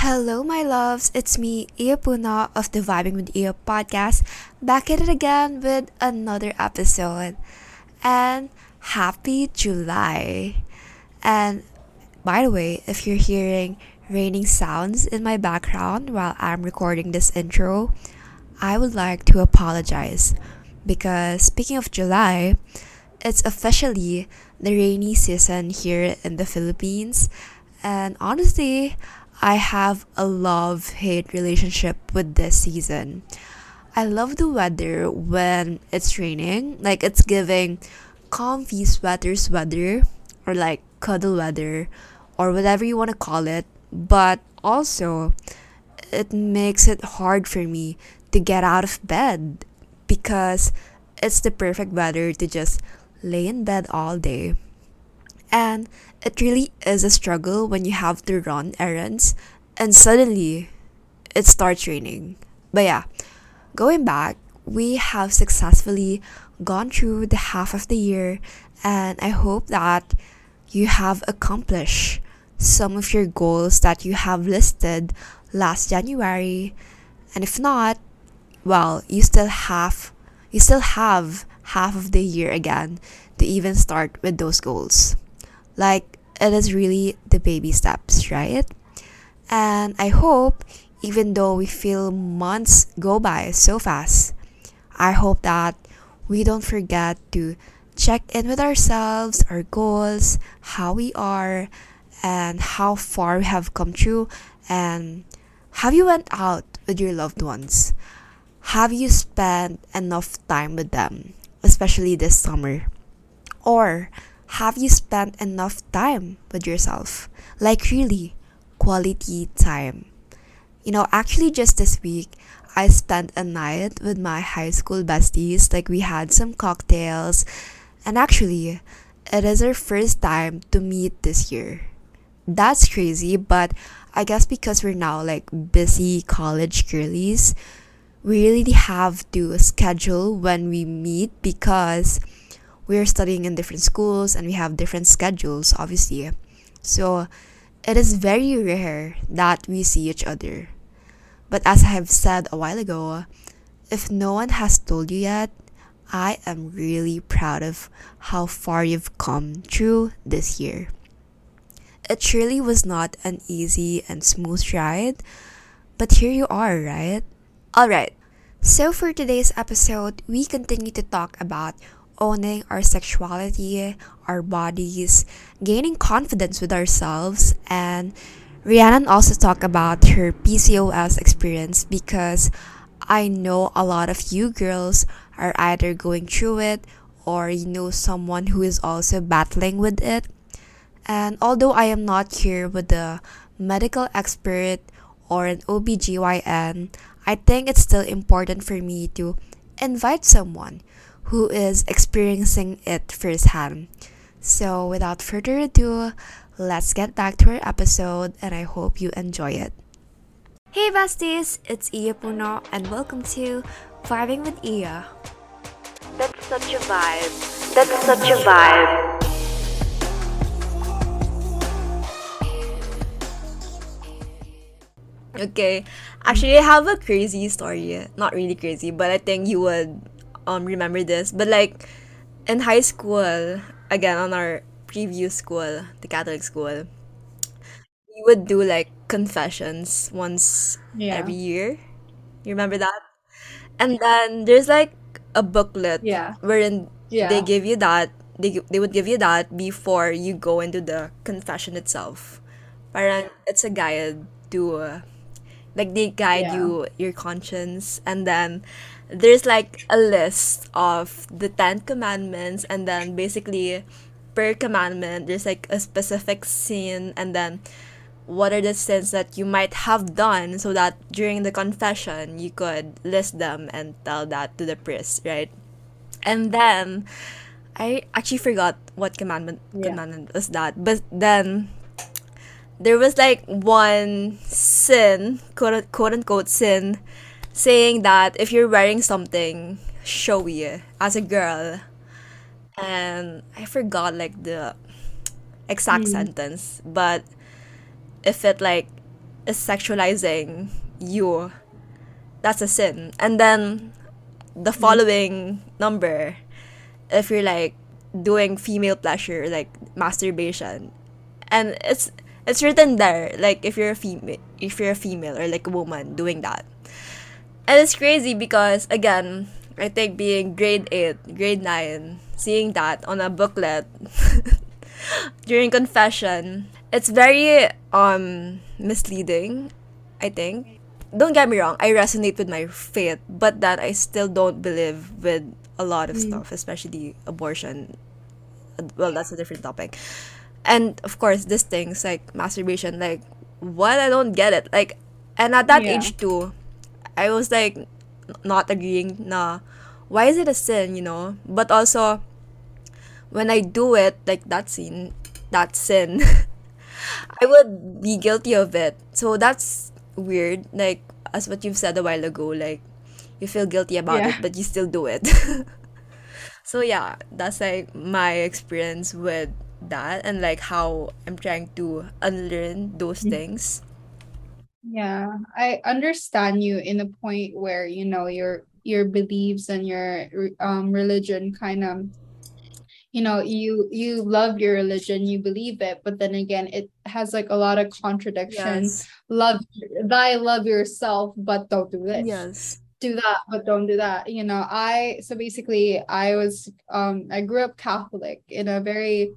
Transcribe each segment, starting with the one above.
Hello, my loves. It's me, Iya Puno of the Vibing with Iya podcast, back at it again with another episode. And happy July. And by the way, if you're hearing raining sounds in my background while I'm recording this intro, I would like to apologize because speaking of July, it's officially the rainy season here in the Philippines. And honestly, I have a love hate relationship with this season. I love the weather when it's raining, like it's giving comfy sweaters weather or like cuddle weather or whatever you want to call it, but also it makes it hard for me to get out of bed because it's the perfect weather to just lay in bed all day. And it really is a struggle when you have to run errands and suddenly it starts raining. But yeah, going back, we have successfully gone through the half of the year and I hope that you have accomplished some of your goals that you have listed last January. And if not, well, you still have you still have half of the year again to even start with those goals. Like it is really the baby steps, right? And I hope even though we feel months go by so fast, I hope that we don't forget to check in with ourselves, our goals, how we are, and how far we have come through and have you went out with your loved ones? Have you spent enough time with them, especially this summer? Or have you spent enough time with yourself? Like really quality time. You know, actually just this week I spent a night with my high school besties. Like we had some cocktails and actually it is our first time to meet this year. That's crazy, but I guess because we're now like busy college girlies, we really have to schedule when we meet because we're studying in different schools and we have different schedules, obviously. So it is very rare that we see each other. But as I have said a while ago, if no one has told you yet, I am really proud of how far you've come through this year. It surely was not an easy and smooth ride, but here you are, right? Alright, so for today's episode, we continue to talk about owning our sexuality, our bodies, gaining confidence with ourselves, and Rhiannon also talked about her PCOS experience because I know a lot of you girls are either going through it or you know someone who is also battling with it. And although I am not here with a medical expert or an OBGYN, I think it's still important for me to invite someone who is experiencing it firsthand. So, without further ado, let's get back to our episode and I hope you enjoy it. Hey besties, it's Iya Puno and welcome to Vibing with Iya. That's such a vibe. That's such a vibe. Okay, actually, I have a crazy story. Not really crazy, but I think you would um remember this. But like in high school, again on our previous school, the Catholic school, we would do like confessions once Yeah. every year. You remember that? And then there's like a booklet Yeah. wherein they Yeah. give you that they gi- they would give you that before you go into the confession itself. Parang it's a guide to uh, like they guide Yeah. you your conscience and then there's like a list of the 10 commandments and then basically per commandment there's like a specific sin and then what are the sins that you might have done so that during the confession you could list them and tell that to the priest right and then i actually forgot what commandment Yeah. commandment was that but then there was like one sin quote, quote unquote sin saying that if you're wearing something showy as a girl and i forgot like the exact Mm. sentence but if it like is sexualizing you, that's a sin. And then the following number, if you're like doing female pleasure, like masturbation, and it's it's written there, like if you're a female, if you're a female or like a woman doing that, and it's crazy because again, I think being grade eight, grade nine, seeing that on a booklet during confession, it's very um misleading. I think. Don't get me wrong, I resonate with my faith, but that I still don't believe with a lot of stuff, especially abortion. Well, that's a different topic. And of course, these things like masturbation, like what I don't get it. Like, and at that Yeah. age too, I was like not agreeing. Nah, why is it a sin? You know, but also when I do it, like that scene, that sin, I would be guilty of it. So that's weird. Like as what you've said a while ago, like you feel guilty about Yeah. it, but you still do it. so yeah, that's like my experience with that and like how I'm trying to unlearn those mm-hmm. things. Yeah, I understand you in a point where you know your your beliefs and your um religion kind of you know you you love your religion you believe it but then again it has like a lot of contradictions Yes. love thy love yourself but don't do this Yes. do that but don't do that you know i so basically i was um i grew up catholic in a very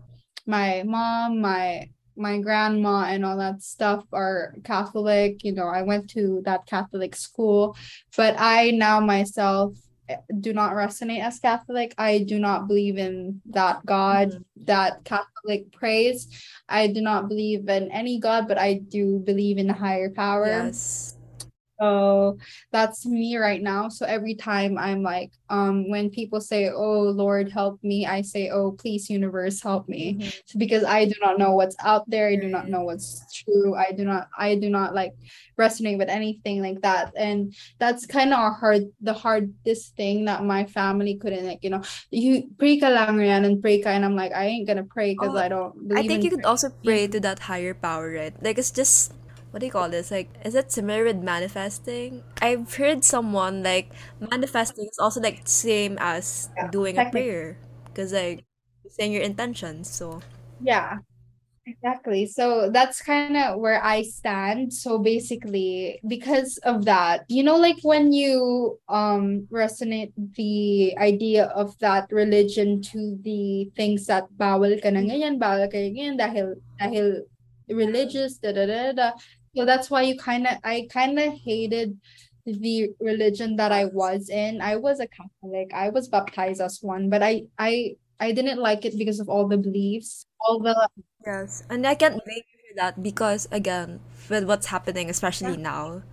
my mom my my grandma and all that stuff are catholic you know i went to that catholic school but i now myself eh, do not resonate as catholic i do not believe in that god Mhm. that catholic praise i do not believe in any god but i do believe in a higher power Yes. So that's me right now. So every time I'm like, um, when people say, "Oh Lord, help me," I say, "Oh please, universe, help me," Mhm. so because I do not know what's out there. I do not know what's true. I do not. I do not like resonate with anything like that. And that's kind of hard. The hardest thing that my family couldn't like. You know, you pray ka lang yan and pray ka, and I'm like, I ain't gonna pray because Oh, I don't I think in you could also pray to that higher power, right? Like it's just what do you call this? Like is it similar with manifesting? I've heard someone like manifesting is also like same as Yeah, doing a technically. prayer because like you're saying your intentions. So Yeah, exactly. So that's kind of where I stand. So basically, because of that, you know, like when you um resonate the idea of that religion to the things that bawal ka na ganyan, bawal ka na ganyan dahil dahil religious, da da da da. So that's why you kind of I kind of hated the religion that I was in. I was a Catholic. I was baptized as one, but I I I didn't like it because of all the beliefs, all the yes, and I can't blame you for that because again, with what's happening, especially now,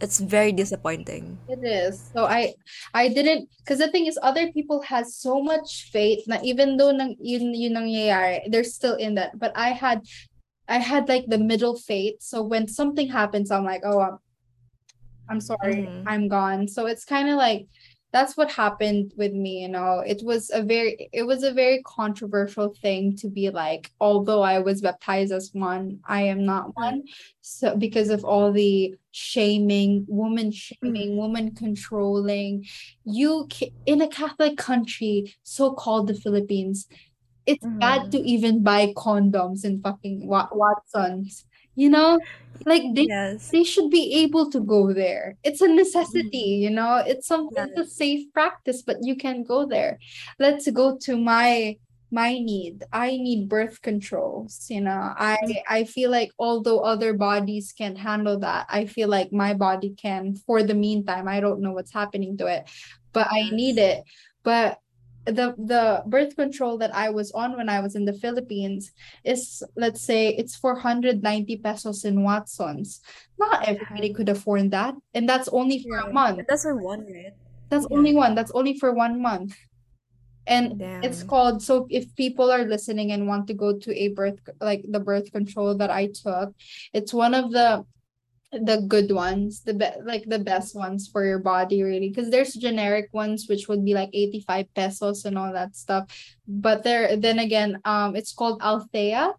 it's very disappointing. it is. So I I didn't because the thing is other people has so much faith na even though nang yun yun nangyayari, they're still in that. But I had I had like the middle faith. So when something happens, I'm like, oh, I'm, I'm sorry, Mhm. I'm gone. So it's kind of like that's what happened with me, you know. It was a very it was a very controversial thing to be like, although I was baptized as one, I am not one. So because of all the shaming, woman shaming, woman controlling, you in a Catholic country, so-called the Philippines, it's bad to mm-hmm. even buy condoms in fucking Watsons. You know, like they Yes. they should be able to go there. It's a necessity, mm-hmm. you know. It's something to safe practice, but you can go there. Let's go to my my need. I need birth controls, you know. I mm-hmm. I feel like although other bodies can't handle that, I feel like my body can for the meantime. I don't know what's happening to it, but I need it. But the the birth control that I was on when I was in the Philippines is let's say it's 490 pesos in Watsons. Not everybody could afford that. And that's only for a month. That's for one, right? That's Yeah. only one. That's only for one month. And it's called so if people are listening and want to go to a birth like the birth control that I took, it's one of the the good ones, the be- like the best ones for your body really because there's generic ones which would be like 85 pesos and all that stuff. But there then again um it's called Althea.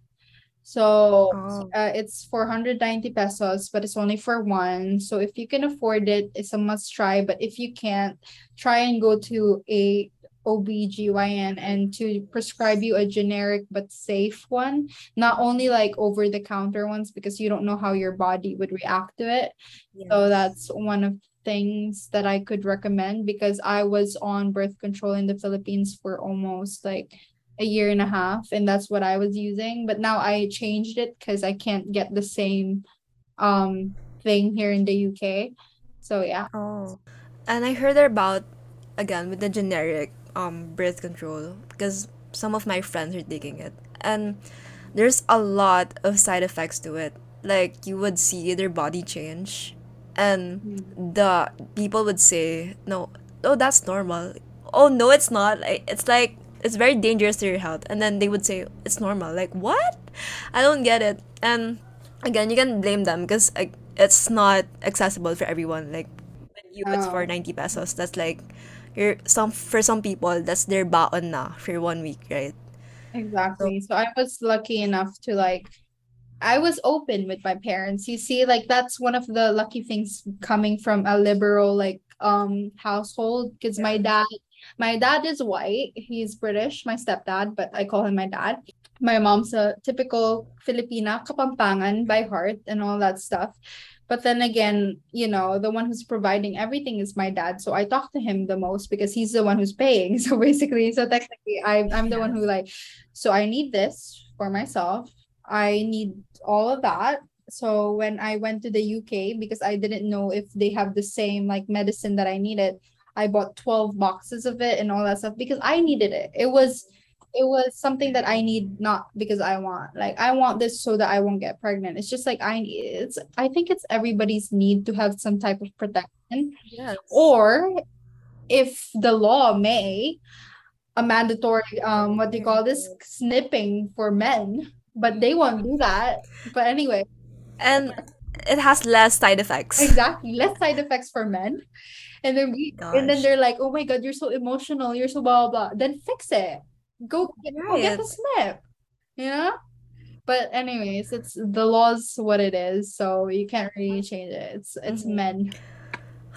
So Oh. uh, it's 490 pesos, but it's only for one. So if you can afford it, it's a must try. But if you can't, try and go to a OBGYN and to prescribe you a generic but safe one, not only like over the counter ones because you don't know how your body would react to it. So that's one of things that I could recommend because I was on birth control in the Philippines for almost like a year and a half and that's what I was using. But now I changed it because I can't get the same um thing here in the UK so yeah. Oh. And I heard about again with the generic um birth control because some of my friends are taking it and there's a lot of side effects to it. Like you would see their body change and the people would say, "No, oh that's normal." Oh no, it's not. It's like it's very dangerous to your health. And then they would say it's normal. Like, "What?" I don't get it. And again, you can blame them because like, it's not accessible for everyone. Like you it's for Oh. 90 pesos that's like you're some for some people that's their baon na for one week right? Exactly. So I was lucky enough to like I was open with my parents. You see like that's one of the lucky things coming from a liberal like um household. Because my dad my dad is white. He's British my stepdad but I call him my dad my mom's a typical Filipina, Kapampangan by heart and all that stuff. But then again, you know, the one who's providing everything is my dad. So I talk to him the most because he's the one who's paying. So basically, so technically I I'm the one who like, so I need this for myself. I need all of that. So when I went to the UK, because I didn't know if they have the same like medicine that I needed, I bought 12 boxes of it and all that stuff because I needed it. It was it was something that I need not because I want. Like I want this so that I won't get pregnant. It's just like I it's I think it's everybody's need to have some type of protection. yes Or if the law may a mandatory um what do you call this snipping for men, but they won't do that. But anyway, and it has less side effects exactly less side effects for men. And then we and then they're like, oh my god, you're so emotional, you're so blah blah blah. Then fix it. Go get, go get the snip. You know? But anyways, it's the law's what it is, so you can't really change it. It's it's Mhm. men.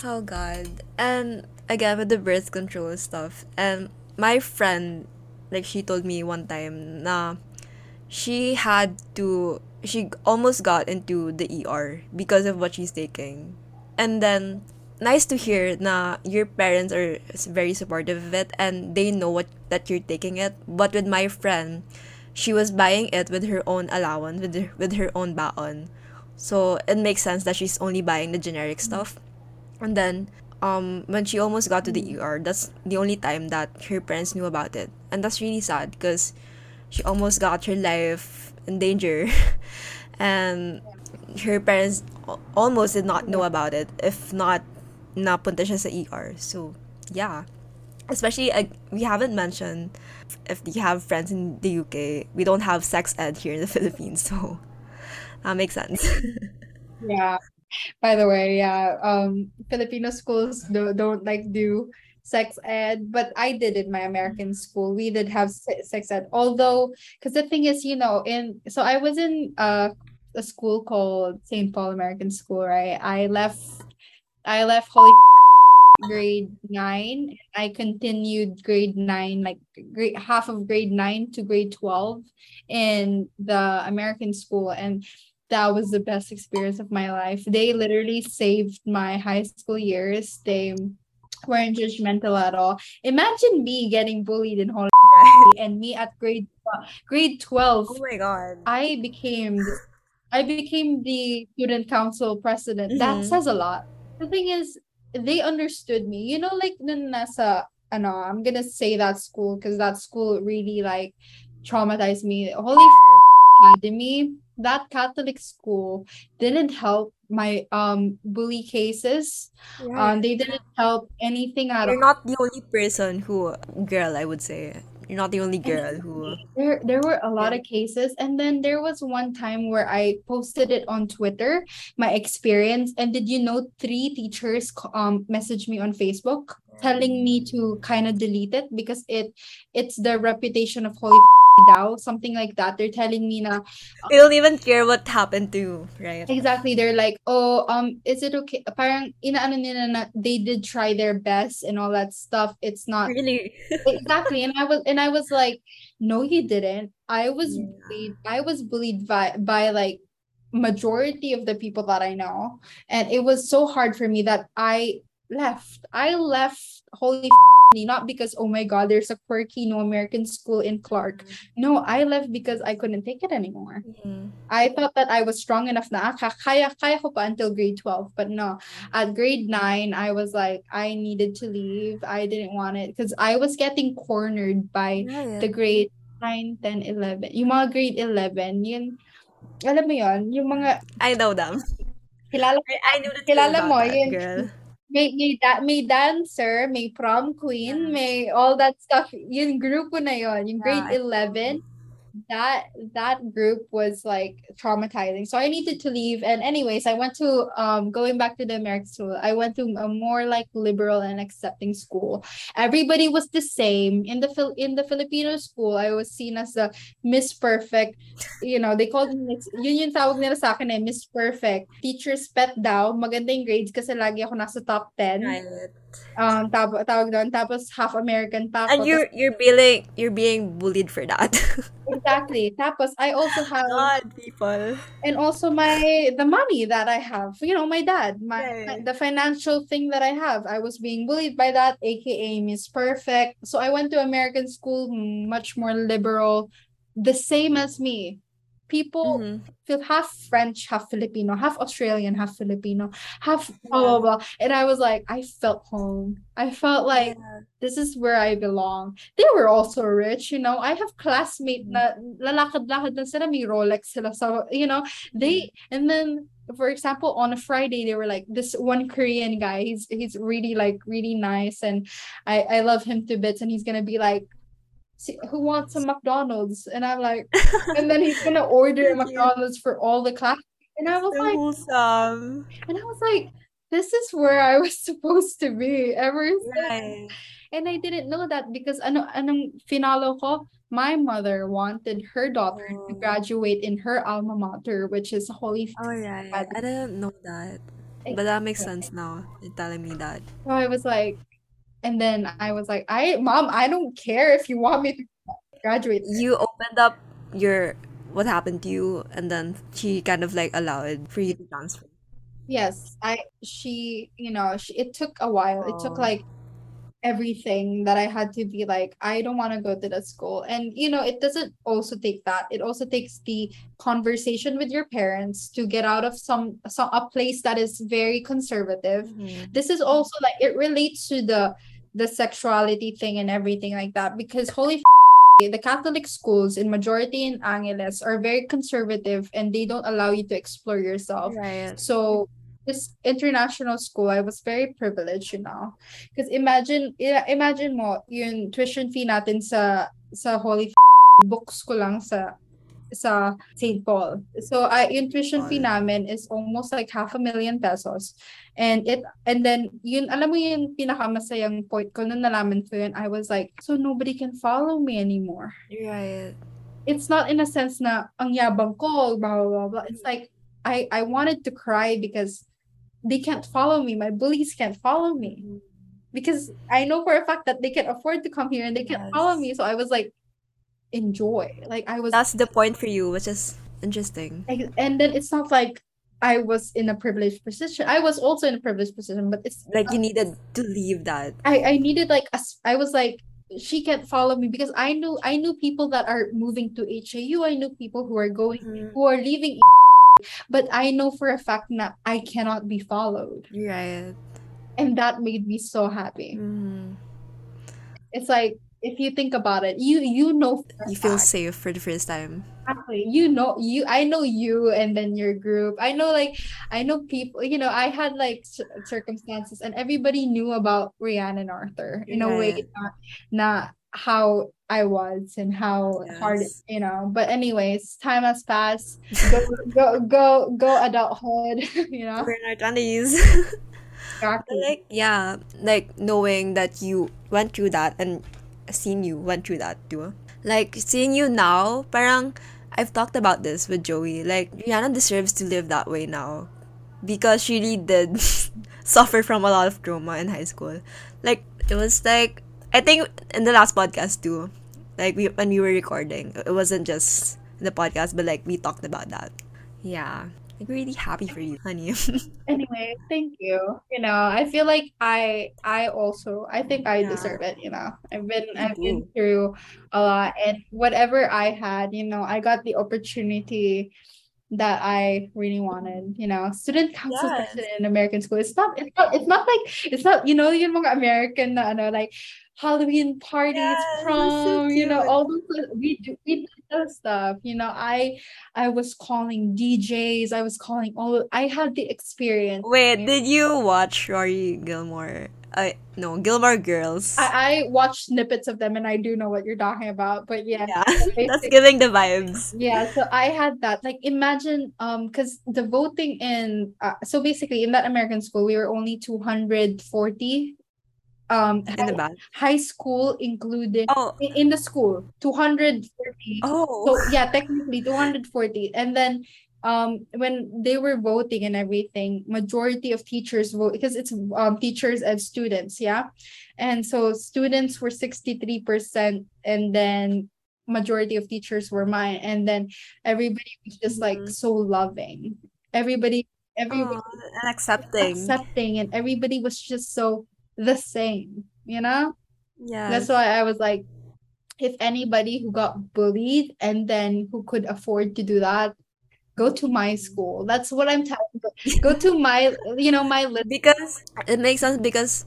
oh god and again with the birth control stuff and my friend like she told me one time na she had to she almost got into the ER because of what she's taking. And then nice to hear na your parents are very supportive of it and they know what that you're taking it. But with my friend, she was buying it with her own allowance, with her, with her own baon. So it makes sense that she's only buying the generic stuff. And then um when she almost got to the ER, that's the only time that her parents knew about it. And that's really sad because she almost got her life in danger. and her parents almost did not know about it if not napunta siya sa ER. So, yeah. Especially, uh, we haven't mentioned if you have friends in the UK, we don't have sex ed here in the Philippines. So, that makes sense. Yeah. By the way, yeah, um, Filipino schools do, don't like do sex ed, but I did in my American school. We did have sex ed, although, because the thing is, you know, in so I was in uh, a school called St. Paul American School, right? I left, I left Holy grade nine. I continued grade nine, like grade half of grade nine to grade twelve in the American school, and that was the best experience of my life. They literally saved my high school years. They weren't judgmental at all. Imagine me getting bullied in Holy and me at grade grade 12 oh my god. I became the- I became the student council president. That Mhm. says a lot. The thing is, they understood me. You know, like nung nasa ano, I'm gonna say that school because that school really like traumatized me. Holy Academy, that Catholic school didn't help my um bully cases. Um, they didn't help anything at all. You're not the only person who, girl, I would say. You're not the only girl who. There, there were a lot of cases, and then there was one time where I posted it on Twitter, my experience. And did you know three teachers um messaged me on Facebook telling me to kind of delete it because it it's the reputation of Holy daw, something like that. They're telling me na They don't even care what happened to you, right? Exactly. They're like, oh, um, is it okay? Parang inaano nila na they did try their best and all that stuff. It's not Really? exactly. And I was and I was like, no, you didn't. I was Yeah. bullied. I was bullied by by like majority of the people that I know. And it was so hard for me that I left. I left holy not because oh my god, there's a quirky no American school in Clark. No, I left because I couldn't take it anymore. Mhm. I thought that I was strong enough na ah, kaya kaya ko pa until grade 12 but no at grade 9 I was like I needed to leave I didn't want it because I was getting cornered by Right. the grade 9 10 11 yung mga grade 11 yun alam mo yun yung mga I know them. kilala I, I knew Kilala mo, that, yun. girl. May may, da- may dancer may prom queen Yeah. may all that stuff yung grupo na yun yung grade Yeah. 11 that that group was like traumatizing. So i needed to leave. And anyways i went to um going back to the american school i went to a more like liberal and accepting school. Everybody was the same. In the Phil- in the filipino school i was seen as a miss perfect. You know they called me yun yung tawag nila sa akin eh miss perfect. Teacher's pet daw. Maganda yung grades kasi lagi ako nasa top 10 Right. Um tab- tawag doon tapos half american pa And ako you're you're being you're being bullied for that. exactly tapos i also have God, people. and also my the money that I have. You know, my dad, my, Right. my- the financial thing that I have. I was being bullied by that, aka Miss Perfect. So I went to American school, much more liberal, the same as me. People Mhm. feel half French, half Filipino, half Australian, half Filipino, half blah blah blah. And I was like, I felt home. I felt like Yeah. this is where I belong. They were also rich, you know. I have classmate na lalakad-lakad na sila, may Rolex sila. So, you know, they, and then, for example, on a Friday, they were like, this one Korean guy, he's, he's really like, really nice. And I, I love him to bits. And he's going to be like, "See, who wants some McDonald's? And I'm like, and then he's to order. McDonald's for all the class. And I was So like, wholesome. and I was like, this is where I was supposed to be ever since. Right. And I didn't know that because ano anong finalo ko, my mother wanted her daughter to Oh. graduate in her alma mater, which is Holy. Oh right. I didn't know that. But that makes sense now. You're telling me that. So I was like, and then I was like, I mom, I don't care if you want me to graduate. You opened up your what happened to you and then she kind of like allowed for you to transfer. Yes, I she you know she, it took a while. It took Oh. like everything that I had to be like, I don't want to go to that school. And you know, it doesn't also take that. It also takes the conversation with your parents to get out of some some a place that is very conservative. Mhm. This is also like it relates to the the sexuality thing and everything like that because holy the Catholic schools in majority in Angeles are very conservative and they don't allow you to explore yourself. Right. So this international school, I was very privileged, you know. Because imagine, imagine mo, yung tuition fee natin sa sa Holy books ko lang sa sa St. Paul. So I yung tuition fee namin is almost like half a million pesos. And it and then yun alam mo yung pinakamasayang point ko nung nalaman ko yun, I was like, so nobody can follow me anymore Right. it's not in a sense na ang yabang ko, blah, blah, blah, blah. It's like, I, I wanted to cry because they can't follow me. My bullies can't follow me. Because I know for a fact that they can afford to come here and they can follow Yes. me. So I was like, enjoy. Like I was, That's the point for you, which is interesting. and then it's not like I was in a privileged position. I was also in a privileged position, but it's Like you needed to leave that. I, I needed like a I was like she can't follow me because I knew I knew people that are moving to HAU. I knew people who are going Mhm. who are leaving but I know for a fact that I cannot be followed. Right. And that made me so happy. Mhm. It's like if you think about it, you you know You feel safe for the first time. exactly. You know you I know you and then your group. I know like I know people, you know, I had like cir- circumstances and everybody knew about Rhiannon Arthur in a way na how I was and how hard, you know. But anyways, time has passed. Go go go go adulthood, you know. We're in our twenties. Exactly. like yeah, like knowing that you went through that and seeing you went through that too. Like seeing you now, parang I've talked about this with Joey. Like Rhiannon deserves to live that way now because she really did suffer from a lot of trauma in high school. Like it was like I think in the last podcast too, like we when we were recording, it wasn't just the podcast, but like we talked about that. Yeah, like really happy for you, honey. Anyway, thank you. You know, I feel like I I also I think I Yeah. deserve it, you know. I've been You I've been through a lot and whatever I had, you know, I got the opportunity that I really wanted, you know. Student council Yes. in American school. It's not it's not it's not like it's not you know yung mga American na ano like Halloween parties, Yes, that's so prom, you know, all those we do we did those stuff. You know, I I was calling DJs, I was calling all I had the experience. Wait, did you watch Rory Gilmore? Uh, no, Gilmore Girls. I, I watched snippets of them and I do know what you're talking about, but yeah. yeah, that's giving the vibes. Yeah, so I had that. Like imagine um because the voting in uh, so basically in that American school we were only 240 um In the back. high school included Oh, in, the school 240 oh. so yeah technically 240 and then um when they were voting and everything majority of teachers vote because it's um teachers and students yeah and so students were 63% and then majority of teachers were mine and then everybody was just like Mhm. so loving everybody everybody Aw, and accepting. accepting and everybody was just so the same you know Yeah. that's why I was like, if anybody who got bullied and then who could afford to do that, go to my school. That's what I'm telling you. Go to my, you know, my list. because it makes sense because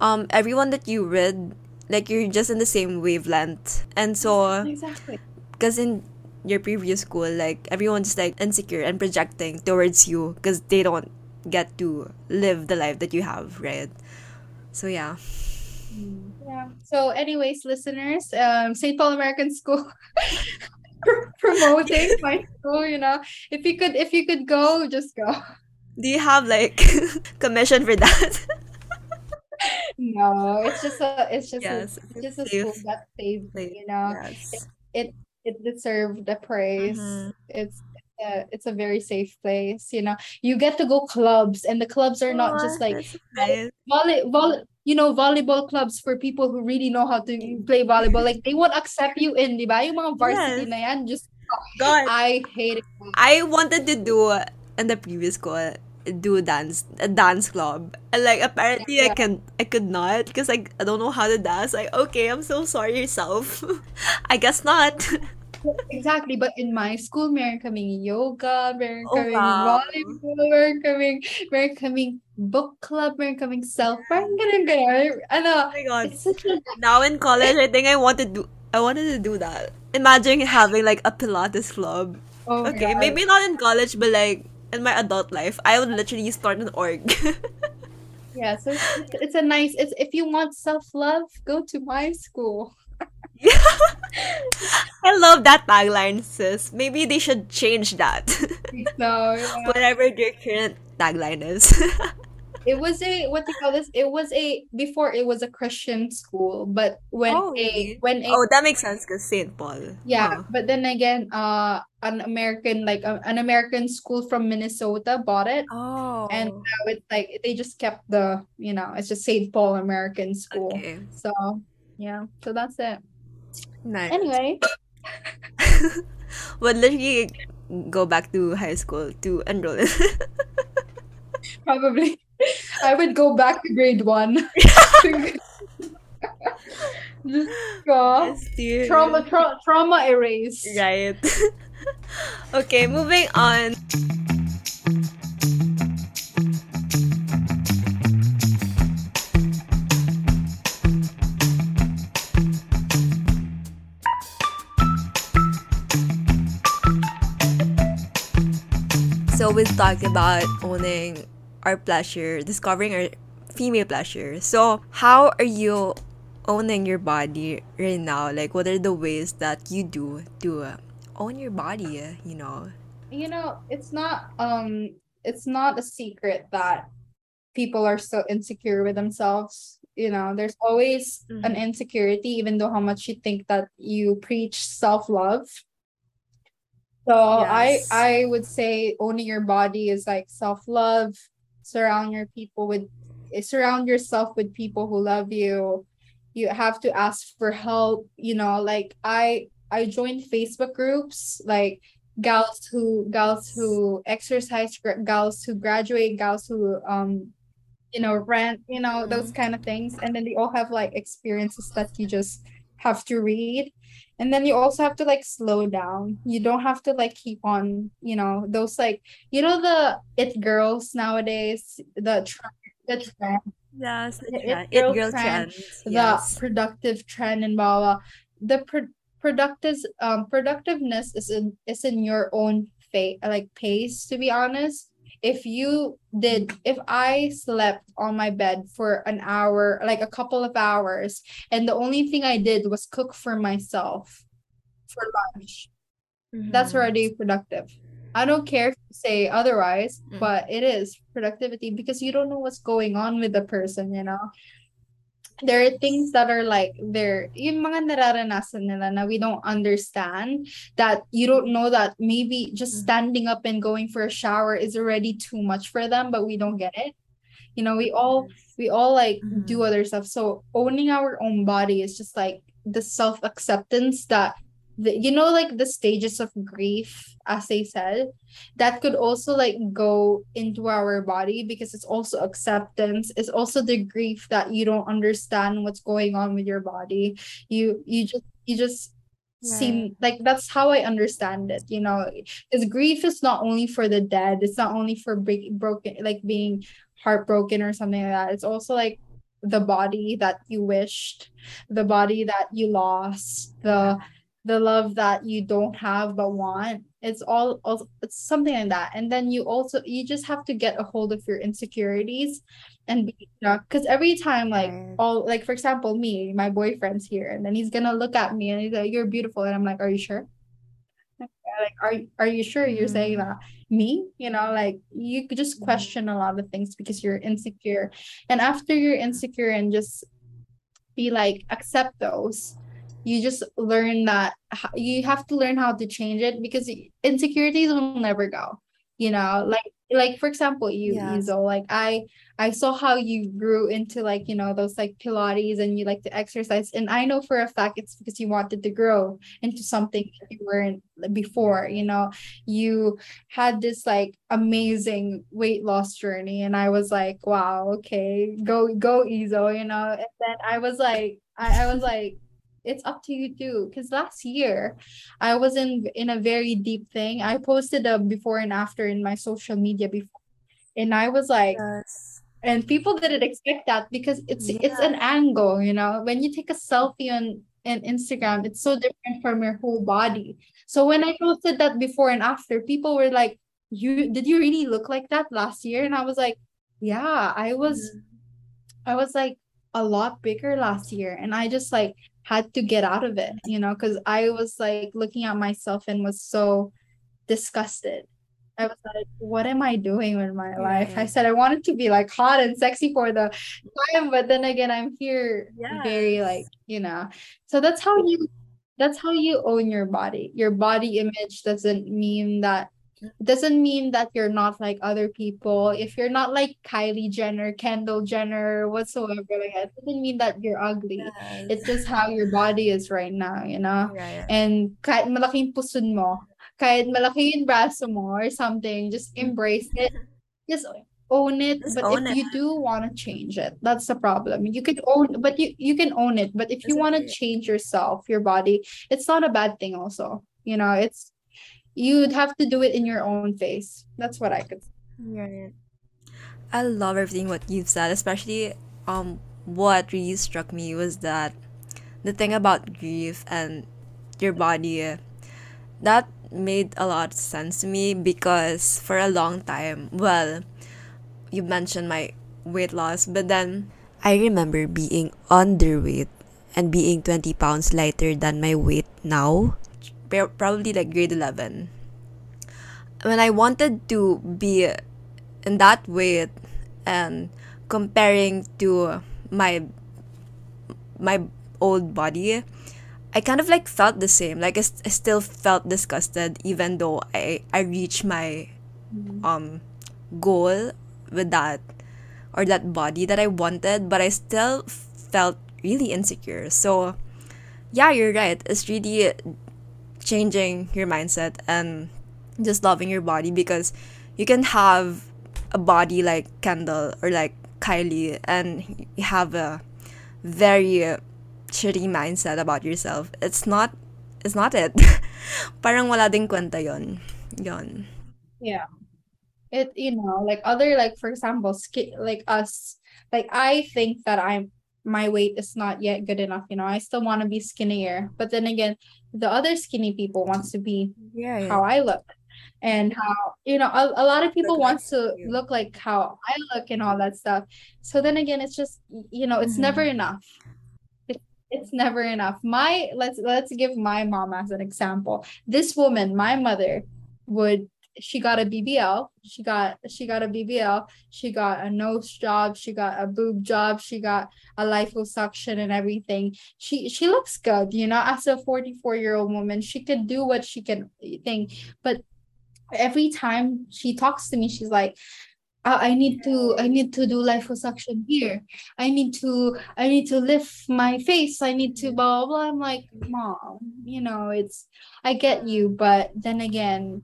um everyone that you read like you're just in the same wavelength and so Exactly. because in your previous school like everyone's like insecure and projecting towards you because they don't get to live the life that you have right so yeah Yeah. So, anyways, listeners, um, St. Paul American School promoting my school. You know, if you could, if you could go, just go. do you have like commission for that No, it's just a, it's just yes a, it's just a safe school that saved me. You know, yes it deserved the praise. Mhm. It's uh, it's a very safe place, you know. You get to go clubs, and the clubs are not just like nice. volley, volley, you know, volleyball clubs for people who really know how to play volleyball. Like they won't accept you in, di ba? Yung mga varsity Yes. na yan, just God I hate it. I wanted to do in the previous school do dance a dance club and like apparently I Yeah. can I could not because like I don't know how to dance like okay I'm so sorry yourself I guess not Exactly, but in my school, meron kaming yoga, meron Oh, kaming wow. volleyball, meron kaming, meron kaming book club, meron kaming self, parang ganun, ganun. oh my god it's such a now in college I think I wanted to do I wanted to do that imagine having like a Pilates club Oh okay God. maybe not in college but like in my adult life I would literally start an org Yeah, so it's, it's a nice it's if you want self-love, go to my school. I love that tagline sis maybe they should change that So yeah. whatever their current tagline is. it was a what do you call this? It was a before it was a Christian school, but when Oh, a when a oh, that makes sense because St. Paul. yeah, Huh. but then again, uh an American like uh, an American school from Minnesota bought it. Oh. And now it's like they just kept the, you know, it's just St. Paul American School. okay. So yeah, so that's it. Nice. Anyway, Would literally go back to high school to enroll. probably I would go back to grade one. Just go. Yes. Trauma, tra- trauma erased. Right. okay, moving on. We talked about owning our pleasure, discovering our female pleasure. So how are you owning your body right now? Like what are the ways that you do to uh, own your body, uh, you know? You know, it's not um it's not a secret that people are so insecure with themselves you know there's always an Mhm. insecurity even though how much you think that you preach self-love so I Yes. I would say owning your body is like self-love surround your people with eh, surround yourself with people who love you you have to ask for help you know like I I joined Facebook groups like gals who gals who exercise gals who graduate gals who um you know rent you know those Mhm. kind of things and then they all have like experiences that you just have to read and then you also have to like slow down you don't have to like keep on you know those like you know the it girls nowadays the trend the trend Yes, the it trend. It girl girl trend trends. the Yes. productive trend and blah blah the pro- productive um productiveness is in is in your own fa- like pace to be honest if you did if i slept on my bed for an hour like a couple of hours and the only thing i did was cook for myself for lunch that's Mhm. already productive i don't care if you say otherwise Mm. but it is productivity because you don't know what's going on with the person you know there are things that are like there yung mga nararanasan nila na we don't understand that you don't know that maybe just Mhm. standing up and going for a shower is already too much for them but we don't get it you know we all we all like do Mhm. other stuff so owning our own body is just like the self acceptance that the, you know like the stages of grief as they said that could also like go into our body because it's also acceptance. It's also the grief that you don't understand what's going on with your body. You you just you just seem like that's how i understand it you know because grief is not only for the dead. It's not only for break, broken like being heartbroken or something like that. It's also like the body that you wished the body that you lost the the love that you don't have but want. It's all, all it's something like that. And then you also you just have to get a hold of your insecurities and be you know because every time like Right. all like for example me my boyfriend's here and then he's gonna look at me and he's like you're beautiful. And i'm like are you sure? Like are are you sure you're saying Mhm. that? Me you know like you could just Mhm. question a lot of things because you're insecure. And after you're insecure and just be like accept those you just learn that you have to learn how to change it because insecurities will never go you know like like for example you. Izo, like i i saw how you grew into like you know those like pilates and you like to exercise and i know for a fact it's because you wanted to grow into something you weren't before you know you had this like amazing weight loss journey and i was like wow okay go go Izo you know and then i was like i, I was like it's up to you too. Because last year i was in in a very deep thing. I posted a before and after in my social media before and i was like Yes. and people didn't expect that because it's it's an angle you know? When you take a selfie on on instagram it's so different from your whole body. So when i posted that before and after people were like you did you really look like that last year? And i was like yeah i was Mhm. i was like a lot bigger last year. And i just like had to get out of it you know because i was like looking at myself and was so disgusted I was like, what am I doing with my life? I said I wanted to be like hot and sexy for the time, but then again, I'm here very like, you know. So that's how you that's how you own your body. Your body image doesn't mean that doesn't mean that you're not like other people. If you're not like Kylie Jenner, Kendall Jenner, whatsoever, like that doesn't mean that you're ugly. It's just how your body is right now, you know? Right. And kahit malaking puson mo, kahit malaki yung braso mo or something, just mm-hmm. embrace it. Just own it. Just but own if it. you do want to change it, that's the problem. You can own, but you you can own it. But if you want to change yourself, your body, it's not a bad thing. Also, you know, it's you'd have to do it in your own face. That's what I could. say. I love everything what you've said, especially um what really struck me was that the thing about grief and your body that made a lot of sense to me because for a long time, well, you mentioned my weight loss, but then I remember being underweight and being 20 pounds lighter than my weight now, probably like grade 11. When I wanted to be in that weight and comparing to my my old body, I kind of like felt the same. Like I, st- I still felt disgusted even though I I reached my um goal with that or that body that I wanted, but I still felt really insecure. So yeah, you're right. It's really changing your mindset and just loving your body because you can have a body like Kendall or like Kylie and you have a very shitty mindset about yourself. It's not it's not it. Parang wala ding kwenta yon. Yon. Yeah. It, you know, like other like for example, skin like us, like I think that I'm my weight is not yet good enough, you know. I still want to be skinnier. But then again, the other skinny people wants to be Yeah, yeah. how I look and how you know a, a lot of people like wants to you. look like how I look and all that stuff. So then again, it's just you know, it's never mm-hmm. enough. It, it's never enough. My let's let's give my mom as an example. This woman, my mother, would she got a BBL. She got she got a BBL. She got a nose job. She got a boob job. She got a liposuction and everything. She she looks good, you know. As a 44 year old woman, she could do what she can think. But every time she talks to me, she's like, "Uh, I need to I need to do liposuction here. I need to I need to lift my face. I need to blah blah blah. I'm like, mom, you know, it's I get you, but then again,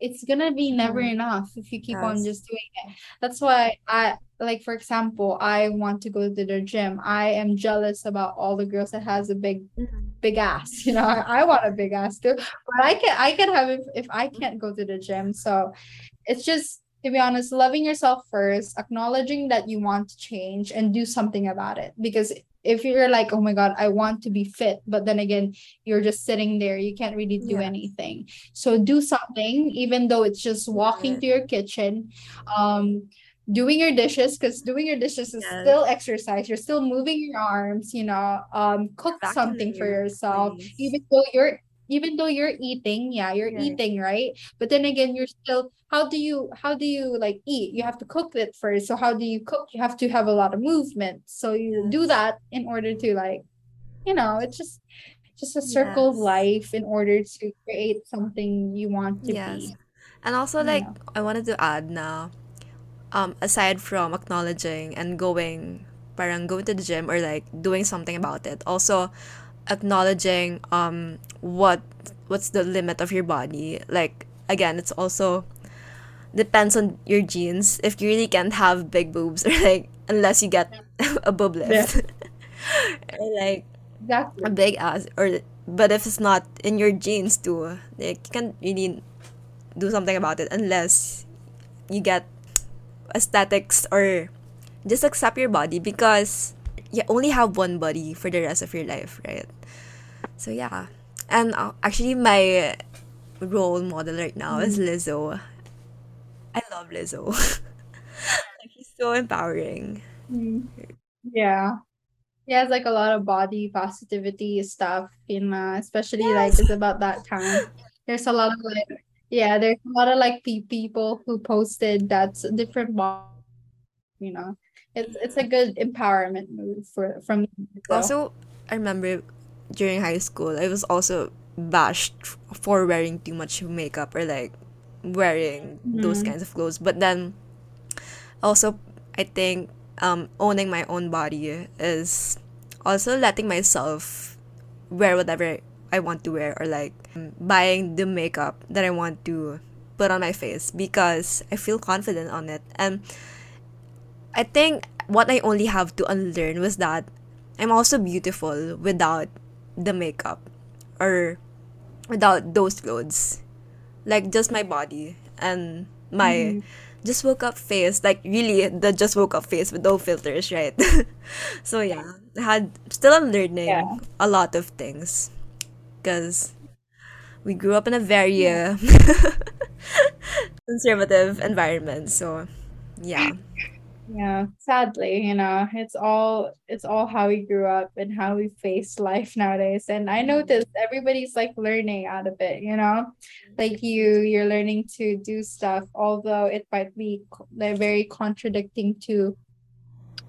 it's gonna be never Mhm. enough if you keep on just doing it. That's why I like for example, I want to go to the gym. I am jealous about all the girls that has a big big ass. You know, I, I want a big ass too. But I can I can have if if I can't go to the gym. So it's just to be honest, loving yourself first, acknowledging that you want to change and do something about it. Because if you're like, oh my God, I want to be fit, but then again, you're just sitting there, you can't really do Yeah. anything. So do something, even though it's just walking Right. to your kitchen, um, doing your dishes, because doing your dishes is Yes. still exercise. You're still moving your arms, you know, um, cook something for yourself, even though you're even though you're eating, yeah, you're Right. eating, right? But then again, you're still how do you how do you like eat? You have to cook it first. So how do you cook? You have to have a lot of movement. So you do that in order to like, you know, it's just just a circle of life in order to create something you want to Yes. be. And also You like know. I wanted to add now, um, aside from acknowledging and going parang going to the gym or like doing something about it, also acknowledging um what what's the limit of your body. Like again, it's also depends on your genes. If you really can't have big boobs or like unless you get a boob lift. or like a big ass or but if it's not in your genes too, like you can't really do something about it unless you get aesthetics or just accept your body because you only have one body for the rest of your life, right? So yeah. And uh, actually my role model right now is Lizzo. I love Lizzo. like she's so empowering. Mm. Yeah. He has like a lot of body positivity stuff, you know, especially like it's about that time. There's a lot of like, yeah, there's a lot of like pe people who posted that's a different body, you know. It's it's a good empowerment move for from Also, I remember during high school, I was also bashed for wearing too much makeup or like wearing those Mhm. kinds of clothes. But then also, I think um, owning my own body is also letting myself wear whatever I want to wear or like buying the makeup that I want to put on my face because I feel confident on it. And I think what I only have to unlearn was that I'm also beautiful without the makeup or without those clothes. Like just my body and my Mhm. just woke up face. Like really the just woke up face with no filters, right? so yeah, I had still I'm learning Yeah. a lot of things because we grew up in a very uh, conservative environment. So yeah. Yeah, sadly, you know, it's all it's all how we grew up and how we face life nowadays. And I noticed everybody's like learning out of it, you know? Like you you're learning to do stuff, although it might be like very contradicting to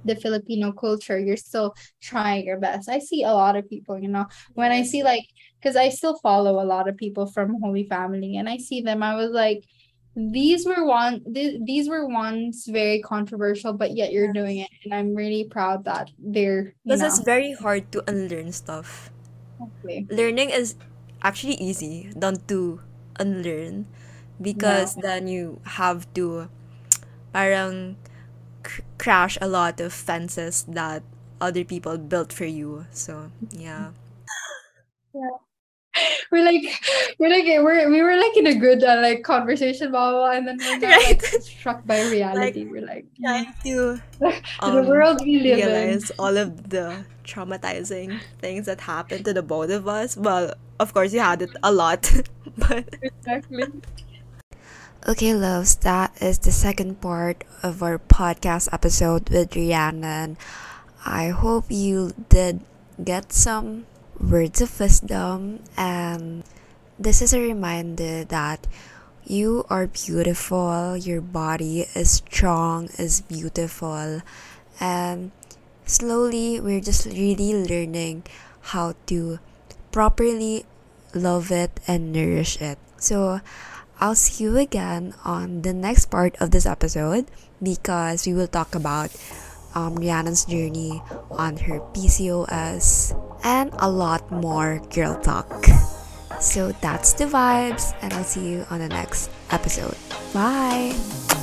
the Filipino culture, you're still trying your best. I see a lot of people, you know, when I see like, because I still follow a lot of people from Holy Family, and I see them, I was like, these were one th- these were ones very controversial but yet you're doing it and i'm really proud that they're Because it's very hard to unlearn stuff. hopefully. Learning is actually easy than to unlearn because then you have to parang cr- crash a lot of fences that other people built for you. So, yeah. yeah. we're like we're like we're we were like in a good uh, like conversation blah, blah, blah and then we're now, like struck by reality. We're like Trying to the um, world we live in. realize all of the traumatizing things that happened to the both of us. Well, of course, you had it a lot, but exactly. Okay, loves, that is the second part of our podcast episode with Rhiannon. I hope you did get some words of wisdom, and this is a reminder that you are beautiful, your body is strong, is beautiful, and slowly we're just really learning how to properly love it and nourish it. So, I'll see you again on the next part of this episode because we will talk about um, Rhiannon's journey on her PCOS and a lot more girl talk. So that's the vibes, and I'll see you on the next episode. Bye!